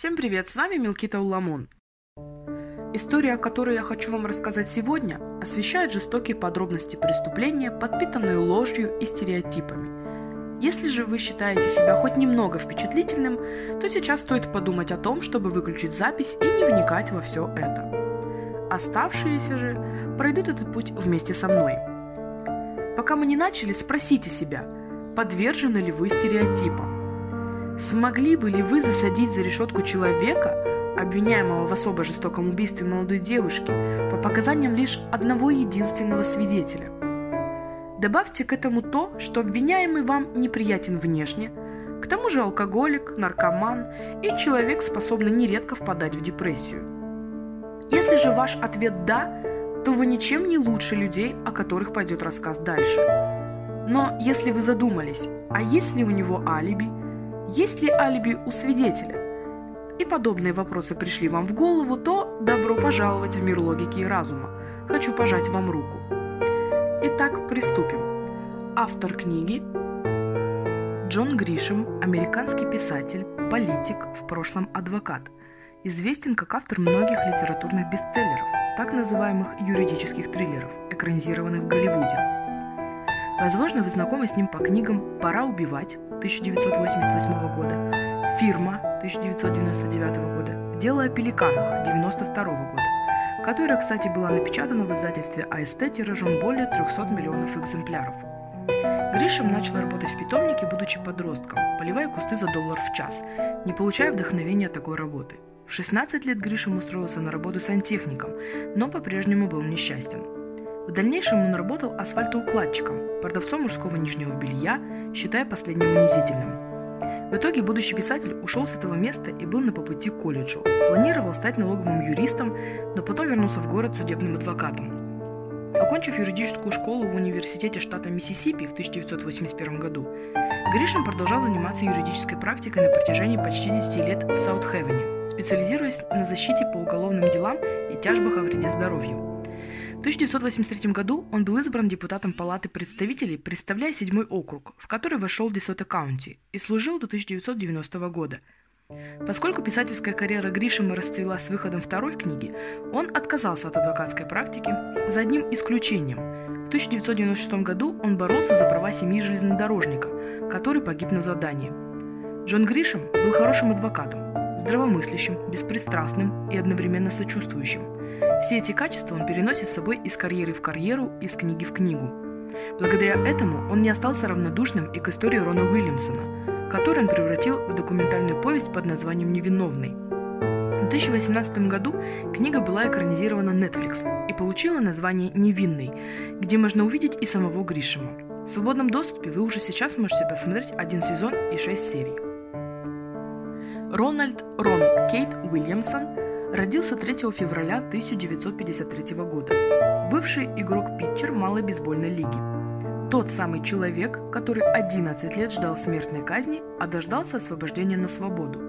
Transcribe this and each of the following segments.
Всем привет, с вами Милкита Уламун. История, о которой я хочу вам рассказать сегодня, освещает жестокие подробности преступления, подпитанные ложью и стереотипами. Если же вы считаете себя хоть немного впечатлительным, то сейчас стоит подумать о том, чтобы выключить запись и не вникать во все это. Оставшиеся же пройдут этот путь вместе со мной. Пока мы не начали, спросите себя, подвержены ли вы стереотипам. Смогли бы ли вы засадить за решетку человека, обвиняемого в особо жестоком убийстве молодой девушки, по показаниям лишь одного единственного свидетеля? Добавьте к этому то, что обвиняемый вам неприятен внешне, к тому же алкоголик, наркоман и человек, способный нередко впадать в депрессию. Если же ваш ответ «да», то вы ничем не лучше людей, о которых пойдет рассказ дальше. Но если вы задумались, а есть ли у него алиби – есть ли алиби у свидетеля? И подобные вопросы пришли вам в голову, то добро пожаловать в мир логики и разума. Хочу пожать вам руку. Итак, приступим. Автор книги Джон Гришем, американский писатель, политик, в прошлом адвокат. Известен как автор многих литературных бестселлеров, так называемых юридических триллеров, экранизированных в Голливуде. Возможно, вы знакомы с ним по книгам «Пора убивать» 1988 года, «Фирма» 1999 года, «Дело о пеликанах» 1992 года, которая, кстати, была напечатана в издательстве АСТ тиражом более 300 миллионов экземпляров. Гришем начал работать в питомнике, будучи подростком, поливая кусты за доллар в час, не получая вдохновения от такой работы. В 16 лет Гришем устроился на работу сантехником, но по-прежнему был несчастен. В дальнейшем он работал асфальтоукладчиком, продавцом мужского нижнего белья, считая последним унизительным. В итоге будущий писатель ушел с этого места и был на по пути к колледжу. Планировал стать налоговым юристом, но потом вернулся в город судебным адвокатом. Окончив юридическую школу в университете штата Миссисипи в 1981 году, Гришин продолжал заниматься юридической практикой на протяжении почти 10 лет в Саутхевене, специализируясь на защите по уголовным делам и тяжбах о вреде здоровью. В 1983 году он был избран депутатом Палаты представителей, представляя седьмой округ, в который вошел Десота Каунти, и служил до 1990 года. Поскольку писательская карьера Гришима расцвела с выходом второй книги, он отказался от адвокатской практики за одним исключением. В 1996 году он боролся за права семьи железнодорожника, который погиб на задании. Джон Гришем был хорошим адвокатом, здравомыслящим, беспристрастным и одновременно сочувствующим – все эти качества он переносит с собой из карьеры в карьеру, из книги в книгу. Благодаря этому он не остался равнодушным и к истории Рона Уильямсона, которую он превратил в документальную повесть под названием «Невиновный». В 2018 году книга была экранизирована Netflix и получила название «Невинный», где можно увидеть и самого Гришима. В свободном доступе вы уже сейчас можете посмотреть один сезон и шесть серий. Рональд Рон Кейт Уильямсон родился 3 февраля 1953 года. Бывший игрок-питчер малой бейсбольной лиги. Тот самый человек, который 11 лет ждал смертной казни, а дождался освобождения на свободу.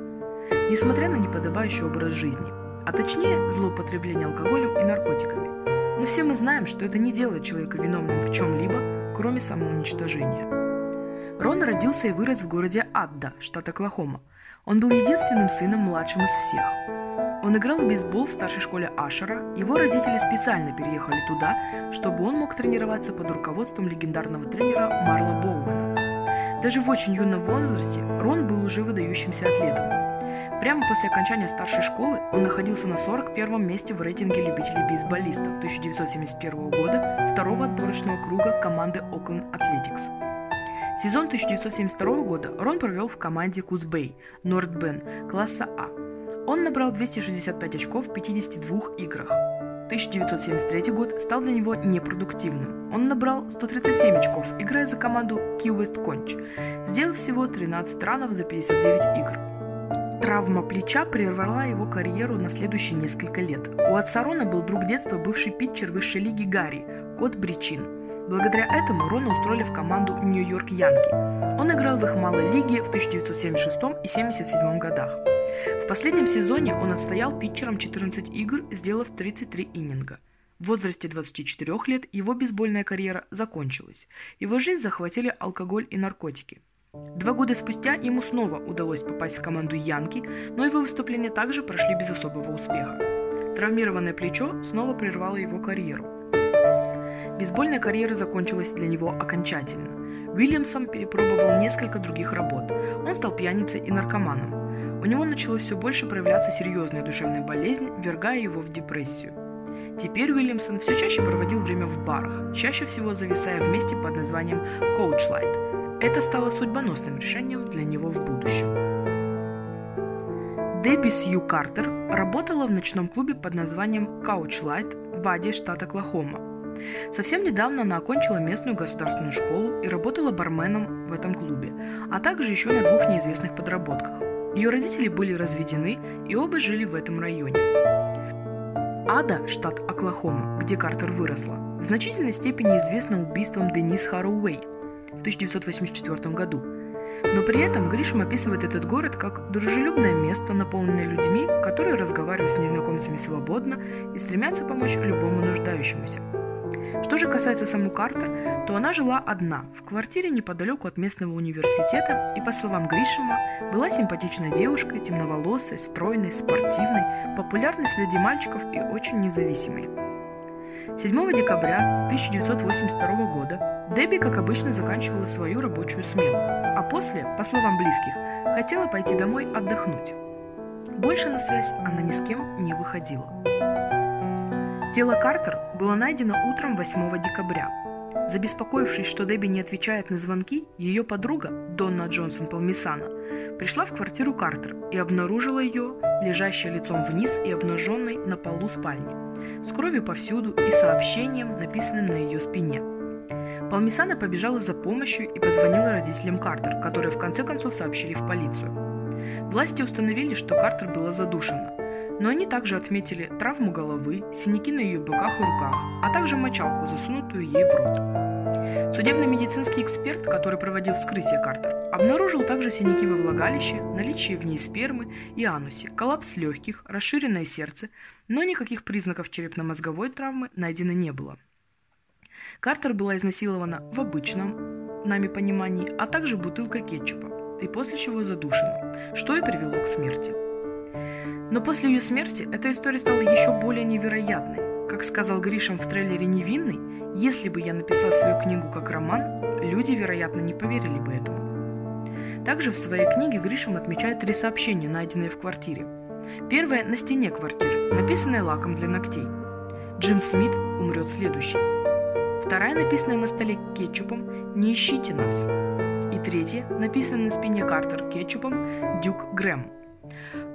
Несмотря на неподобающий образ жизни, а точнее злоупотребление алкоголем и наркотиками. Но все мы знаем, что это не делает человека виновным в чем-либо, кроме самоуничтожения. Рон родился и вырос в городе Адда, штат Оклахома. Он был единственным сыном младшим из всех. Он играл в бейсбол в старшей школе Ашера. Его родители специально переехали туда, чтобы он мог тренироваться под руководством легендарного тренера Марла Боуэна. Даже в очень юном возрасте Рон был уже выдающимся атлетом. Прямо после окончания старшей школы он находился на 41-м месте в рейтинге любителей бейсболистов 1971 года второго отборочного круга команды Oakland Athletics. Сезон 1972 года Рон провел в команде Кузбей, Нордбен, класса А, он набрал 265 очков в 52 играх. 1973 год стал для него непродуктивным. Он набрал 137 очков, играя за команду Key West Conch, сделав всего 13 ранов за 59 игр. Травма плеча прервала его карьеру на следующие несколько лет. У отца Рона был друг детства, бывший питчер высшей лиги Гарри, кот Бричин. Благодаря этому Рона устроили в команду Нью-Йорк Янки. Он играл в их малой лиге в 1976 и 1977 годах. В последнем сезоне он отстоял питчером 14 игр, сделав 33 иннинга. В возрасте 24 лет его бейсбольная карьера закончилась. Его жизнь захватили алкоголь и наркотики. Два года спустя ему снова удалось попасть в команду Янки, но его выступления также прошли без особого успеха. Травмированное плечо снова прервало его карьеру. Бейсбольная карьера закончилась для него окончательно. Уильямсон перепробовал несколько других работ. Он стал пьяницей и наркоманом. У него начало все больше проявляться серьезная душевная болезнь, вергая его в депрессию. Теперь Уильямсон все чаще проводил время в барах, чаще всего зависая вместе под названием Coach Light, это стало судьбоносным решением для него в будущем. Дебби Сью Картер работала в ночном клубе под названием Couch Light в Аде, штат Оклахома. Совсем недавно она окончила местную государственную школу и работала барменом в этом клубе, а также еще на двух неизвестных подработках. Ее родители были разведены и оба жили в этом районе. Ада, штат Оклахома, где Картер выросла, в значительной степени известна убийством Денис Харроуэй, в 1984 году. Но при этом Гришем описывает этот город как дружелюбное место, наполненное людьми, которые разговаривают с незнакомцами свободно и стремятся помочь любому нуждающемуся. Что же касается саму Картер, то она жила одна, в квартире неподалеку от местного университета и, по словам Гришема, была симпатичной девушкой, темноволосой, стройной, спортивной, популярной среди мальчиков и очень независимой. 7 декабря 1982 года Дебби, как обычно, заканчивала свою рабочую смену, а после, по словам близких, хотела пойти домой отдохнуть. Больше на связь она ни с кем не выходила. Тело Картер было найдено утром 8 декабря. Забеспокоившись, что Дебби не отвечает на звонки, ее подруга, Донна Джонсон Палмисана, пришла в квартиру Картер и обнаружила ее, лежащей лицом вниз и обнаженной на полу спальни с кровью повсюду и сообщением, написанным на ее спине. Палмисана побежала за помощью и позвонила родителям Картер, которые в конце концов сообщили в полицию. Власти установили, что Картер была задушена, но они также отметили травму головы, синяки на ее боках и руках, а также мочалку, засунутую ей в рот. Судебно-медицинский эксперт, который проводил вскрытие Картер, обнаружил также синяки во влагалище, наличие в ней спермы и анусе, коллапс легких, расширенное сердце, но никаких признаков черепно-мозговой травмы найдено не было. Картер была изнасилована в обычном нами понимании, а также бутылкой кетчупа, и после чего задушена, что и привело к смерти. Но после ее смерти эта история стала еще более невероятной. Как сказал Гришем в трейлере «Невинный», если бы я написал свою книгу как роман, люди, вероятно, не поверили бы этому. Также в своей книге Гришем отмечает три сообщения, найденные в квартире. Первое на стене квартиры, написанное лаком для ногтей. Джим Смит умрет следующий. Вторая, написанная на столе кетчупом «Не ищите нас». И третья, написанная на спине Картер кетчупом «Дюк Грэм».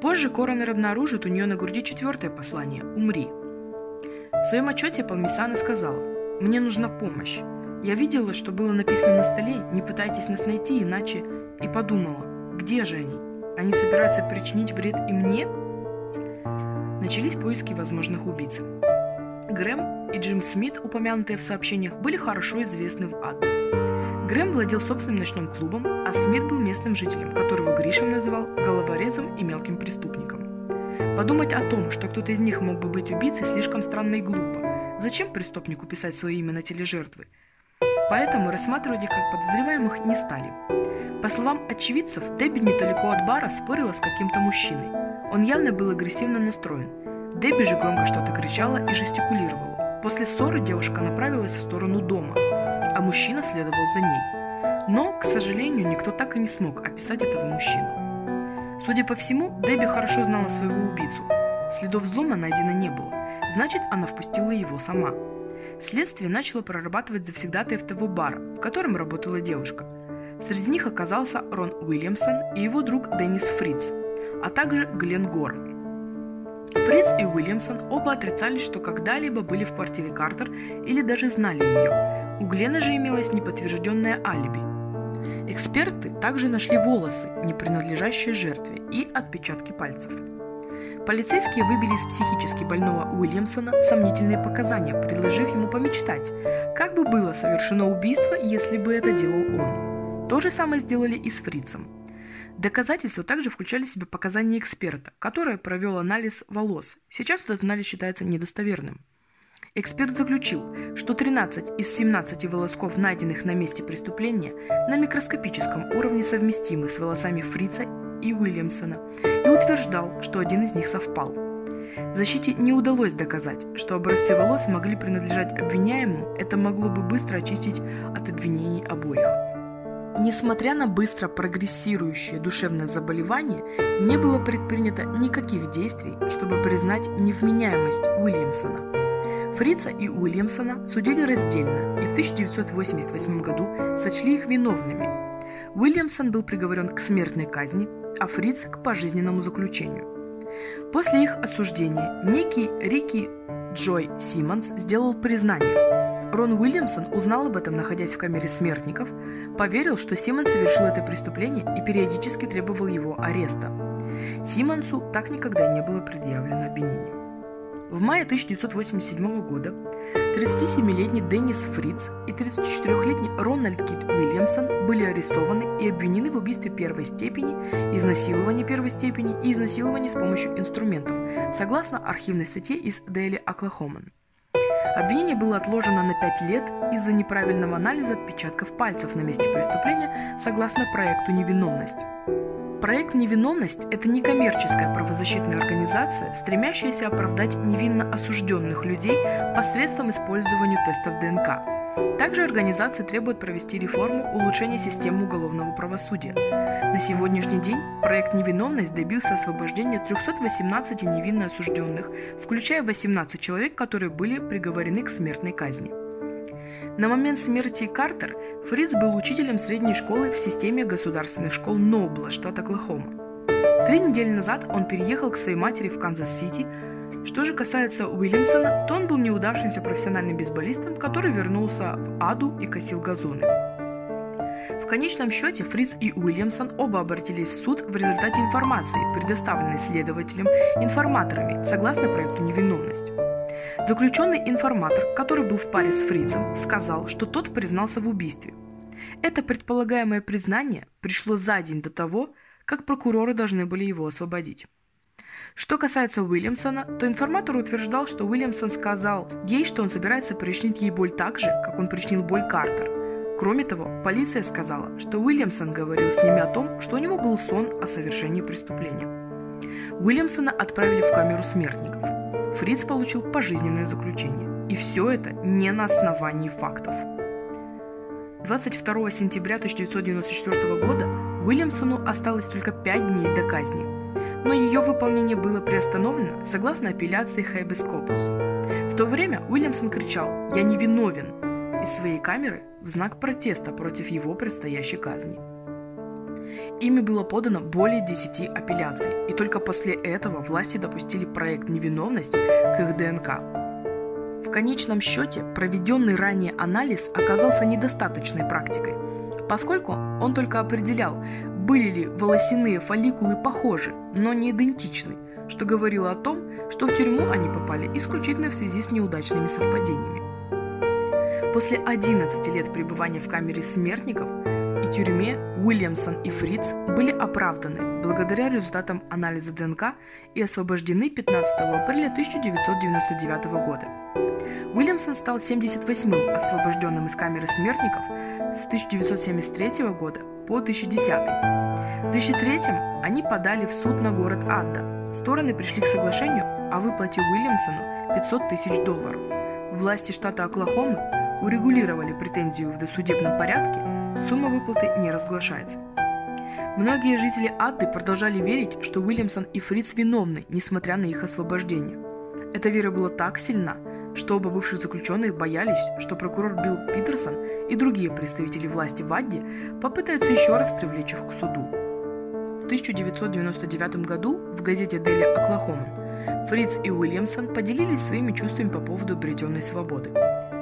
Позже коронер обнаружит у нее на груди четвертое послание «Умри». В своем отчете Палмисана сказала «Мне нужна помощь. Я видела, что было написано на столе «Не пытайтесь нас найти, иначе...» и подумала, где же они? Они собираются причинить вред и мне? Начались поиски возможных убийц. Грэм и Джим Смит, упомянутые в сообщениях, были хорошо известны в Адде. Грэм владел собственным ночным клубом, а Смит был местным жителем, которого Гришем называл головорезом и мелким преступником. Подумать о том, что кто-то из них мог бы быть убийцей, слишком странно и глупо. Зачем преступнику писать свое имя на теле жертвы? Поэтому рассматривать их как подозреваемых не стали. По словам очевидцев, Дебби недалеко от бара спорила с каким-то мужчиной. Он явно был агрессивно настроен. Дебби же громко что-то кричала и жестикулировала. После ссоры девушка направилась в сторону дома, а мужчина следовал за ней. Но, к сожалению, никто так и не смог описать этого мужчину. Судя по всему, Дебби хорошо знала своего убийцу. Следов взлома найдено не было, значит, она впустила его сама. Следствие начало прорабатывать завсегдатаев того бара, в котором работала девушка. Среди них оказался Рон Уильямсон и его друг Деннис Фриц, а также Глен Горн. Фриц и Уильямсон оба отрицали, что когда-либо были в квартире Картер или даже знали ее. У Глена же имелось неподтвержденное алиби. Эксперты также нашли волосы, не принадлежащие жертве, и отпечатки пальцев. Полицейские выбили из психически больного Уильямсона сомнительные показания, предложив ему помечтать, как бы было совершено убийство, если бы это делал он. То же самое сделали и с Фрицем. Доказательства также включали в себя показания эксперта, который провел анализ волос. Сейчас этот анализ считается недостоверным. Эксперт заключил, что 13 из 17 волосков, найденных на месте преступления, на микроскопическом уровне совместимы с волосами Фрица и Уильямсона, и утверждал, что один из них совпал. Защите не удалось доказать, что образцы волос могли принадлежать обвиняемому, это могло бы быстро очистить от обвинений обоих. Несмотря на быстро прогрессирующее душевное заболевание, не было предпринято никаких действий, чтобы признать невменяемость Уильямсона. Фрица и Уильямсона судили раздельно и в 1988 году сочли их виновными. Уильямсон был приговорен к смертной казни, а Фриц – к пожизненному заключению. После их осуждения некий Рики Джой Симмонс сделал признание. Рон Уильямсон узнал об этом, находясь в камере смертников, поверил, что Симмонс совершил это преступление и периодически требовал его ареста. Симмонсу так никогда не было предъявлено обвинение. В мае 1987 года 37-летний Деннис Фриц и 34-летний Рональд Кит Уильямсон были арестованы и обвинены в убийстве первой степени, изнасиловании первой степени и изнасиловании с помощью инструментов, согласно архивной статье из Daily Oklahoma. Обвинение было отложено на 5 лет из-за неправильного анализа отпечатков пальцев на месте преступления согласно проекту «Невиновность». Проект «Невиновность» – это некоммерческая правозащитная организация, стремящаяся оправдать невинно осужденных людей посредством использования тестов ДНК. Также организация требует провести реформу улучшения системы уголовного правосудия. На сегодняшний день проект «Невиновность» добился освобождения 318 невинно осужденных, включая 18 человек, которые были приговорены к смертной казни. На момент смерти Картер Фриц был учителем средней школы в системе государственных школ Нобла, штат Оклахома. Три недели назад он переехал к своей матери в Канзас-Сити. Что же касается Уильямсона, то он был неудавшимся профессиональным бейсболистом, который вернулся в Аду и косил газоны. В конечном счете Фриц и Уильямсон оба обратились в суд в результате информации, предоставленной следователем информаторами, согласно проекту «Невиновность». Заключенный информатор, который был в паре с фрицем, сказал, что тот признался в убийстве. Это предполагаемое признание пришло за день до того, как прокуроры должны были его освободить. Что касается Уильямсона, то информатор утверждал, что Уильямсон сказал ей, что он собирается причинить ей боль так же, как он причинил боль Картер. Кроме того, полиция сказала, что Уильямсон говорил с ними о том, что у него был сон о совершении преступления. Уильямсона отправили в камеру смертников – Фриц получил пожизненное заключение. И все это не на основании фактов. 22 сентября 1994 года Уильямсону осталось только 5 дней до казни, но ее выполнение было приостановлено согласно апелляции Хейбес Копус. В то время Уильямсон кричал «Я не виновен» из своей камеры в знак протеста против его предстоящей казни. Ими было подано более 10 апелляций, и только после этого власти допустили проект «Невиновность» к их ДНК. В конечном счете, проведенный ранее анализ оказался недостаточной практикой, поскольку он только определял, были ли волосяные фолликулы похожи, но не идентичны, что говорило о том, что в тюрьму они попали исключительно в связи с неудачными совпадениями. После 11 лет пребывания в камере смертников и тюрьме Уильямсон и Фриц были оправданы благодаря результатам анализа ДНК и освобождены 15 апреля 1999 года. Уильямсон стал 78-м освобожденным из камеры смертников с 1973 года по 2010. В 2003 они подали в суд на город Адда. Стороны пришли к соглашению о выплате Уильямсону 500 тысяч долларов. Власти штата Оклахома урегулировали претензию в досудебном порядке Сумма выплаты не разглашается. Многие жители Адды продолжали верить, что Уильямсон и Фриц виновны, несмотря на их освобождение. Эта вера была так сильна, что оба бывших заключенных боялись, что прокурор Билл Питерсон и другие представители власти в Адде попытаются еще раз привлечь их к суду. В 1999 году в газете Daily Oklahoma Фриц и Уильямсон поделились своими чувствами по поводу обретенной свободы.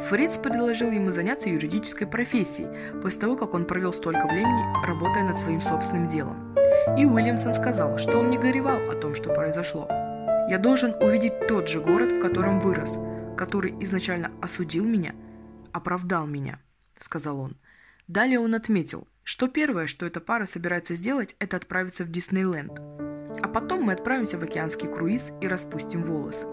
Фриц предложил ему заняться юридической профессией, после того, как он провел столько времени, работая над своим собственным делом. И Уильямсон сказал, что он не горевал о том, что произошло. «Я должен увидеть тот же город, в котором вырос, который изначально осудил меня, оправдал меня», — сказал он. Далее он отметил, что первое, что эта пара собирается сделать, это отправиться в Диснейленд. А потом мы отправимся в океанский круиз и распустим волосы.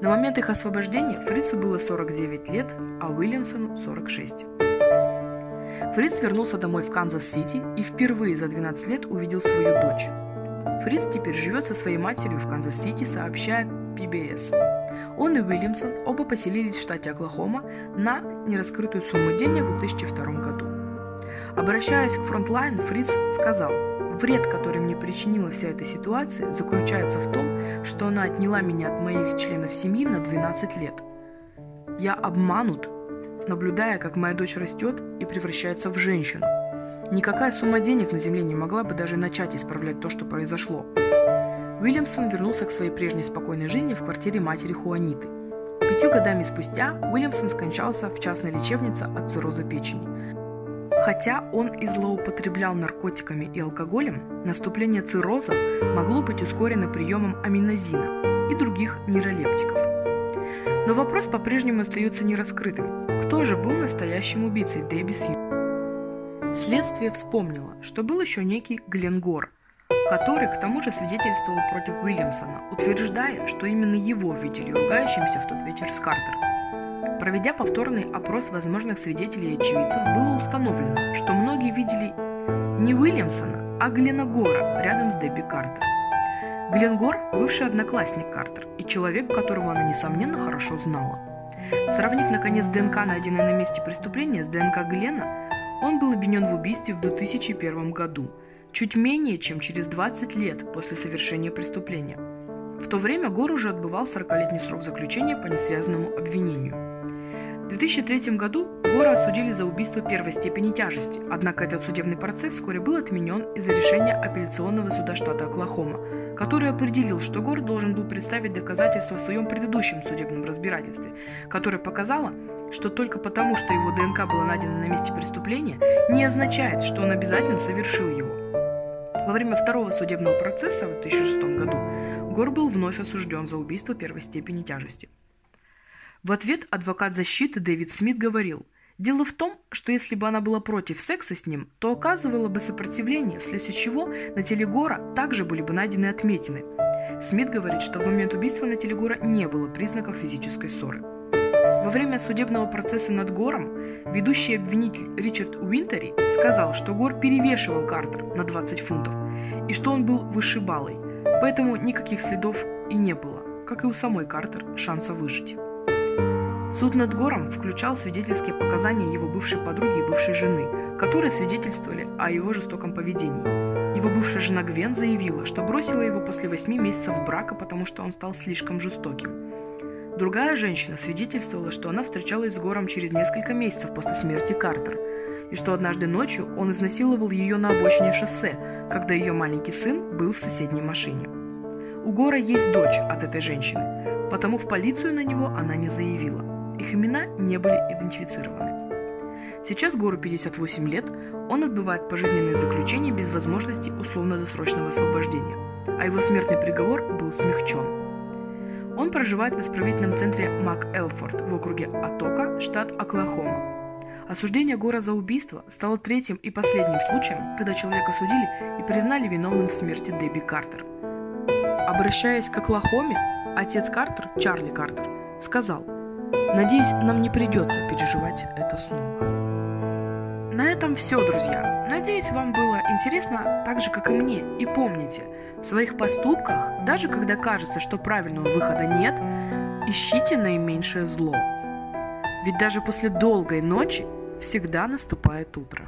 На момент их освобождения Фрицу было 49 лет, а Уильямсону 46. Фриц вернулся домой в Канзас-Сити и впервые за 12 лет увидел свою дочь. Фриц теперь живет со своей матерью в Канзас-Сити, сообщает PBS. Он и Уильямсон оба поселились в штате Оклахома на нераскрытую сумму денег в 2002 году. Обращаясь к Frontline, Фриц сказал, «Вред, который мне причинила вся эта ситуация, заключается в том, что она отняла меня от моих членов семьи на 12 лет. Я обманут, наблюдая, как моя дочь растет и превращается в женщину. Никакая сумма денег на земле не могла бы даже начать исправлять то, что произошло. Уильямсон вернулся к своей прежней спокойной жизни в квартире матери Хуаниты. Пятью годами спустя Уильямсон скончался в частной лечебнице от цирроза печени. Хотя он и злоупотреблял наркотиками и алкоголем, наступление цирроза могло быть ускорено приемом аминозина и других нейролептиков. Но вопрос по-прежнему остается нераскрытым. Кто же был настоящим убийцей Дебби Сью? Следствие вспомнило, что был еще некий Гленгор, который к тому же свидетельствовал против Уильямсона, утверждая, что именно его видели ругающимся в тот вечер с Картером. Проведя повторный опрос возможных свидетелей и очевидцев, было установлено, что многие видели не Уильямсона, а Глена Гора рядом с Дебби Картер. Глен Гор – бывший одноклассник Картер и человек, которого она, несомненно, хорошо знала. Сравнив, наконец, ДНК, найденной на месте преступления, с ДНК Глена, он был обвинен в убийстве в 2001 году, чуть менее чем через 20 лет после совершения преступления. В то время Гор уже отбывал 40-летний срок заключения по несвязанному обвинению. В 2003 году Гора осудили за убийство первой степени тяжести, однако этот судебный процесс вскоре был отменен из-за решения апелляционного суда штата Оклахома, который определил, что Гор должен был представить доказательства в своем предыдущем судебном разбирательстве, которое показало, что только потому, что его ДНК было найдено на месте преступления, не означает, что он обязательно совершил его. Во время второго судебного процесса в 2006 году Гор был вновь осужден за убийство первой степени тяжести. В ответ адвокат защиты Дэвид Смит говорил – Дело в том, что если бы она была против секса с ним, то оказывала бы сопротивление, вследствие чего на теле Гора также были бы найдены отметины. Смит говорит, что в момент убийства на теле Гора не было признаков физической ссоры. Во время судебного процесса над Гором ведущий обвинитель Ричард Уинтери сказал, что Гор перевешивал Картер на 20 фунтов и что он был вышибалой, поэтому никаких следов и не было, как и у самой Картер, шанса выжить. Суд над Гором включал свидетельские показания его бывшей подруги и бывшей жены, которые свидетельствовали о его жестоком поведении. Его бывшая жена Гвен заявила, что бросила его после восьми месяцев брака, потому что он стал слишком жестоким. Другая женщина свидетельствовала, что она встречалась с Гором через несколько месяцев после смерти Картер, и что однажды ночью он изнасиловал ее на обочине шоссе, когда ее маленький сын был в соседней машине. У Гора есть дочь от этой женщины, потому в полицию на него она не заявила. Их имена не были идентифицированы. Сейчас Гору 58 лет, он отбывает пожизненное заключение без возможности условно-досрочного освобождения, а его смертный приговор был смягчен. Он проживает в исправительном центре Мак Элфорд в округе Атока, штат Оклахома. Осуждение Гора за убийство стало третьим и последним случаем, когда человека судили и признали виновным в смерти Дебби Картер. Обращаясь к Оклахоме, отец Картер, Чарли Картер, сказал – Надеюсь, нам не придется переживать это снова. На этом все, друзья. Надеюсь, вам было интересно так же, как и мне. И помните, в своих поступках, даже когда кажется, что правильного выхода нет, ищите наименьшее зло. Ведь даже после долгой ночи всегда наступает утро.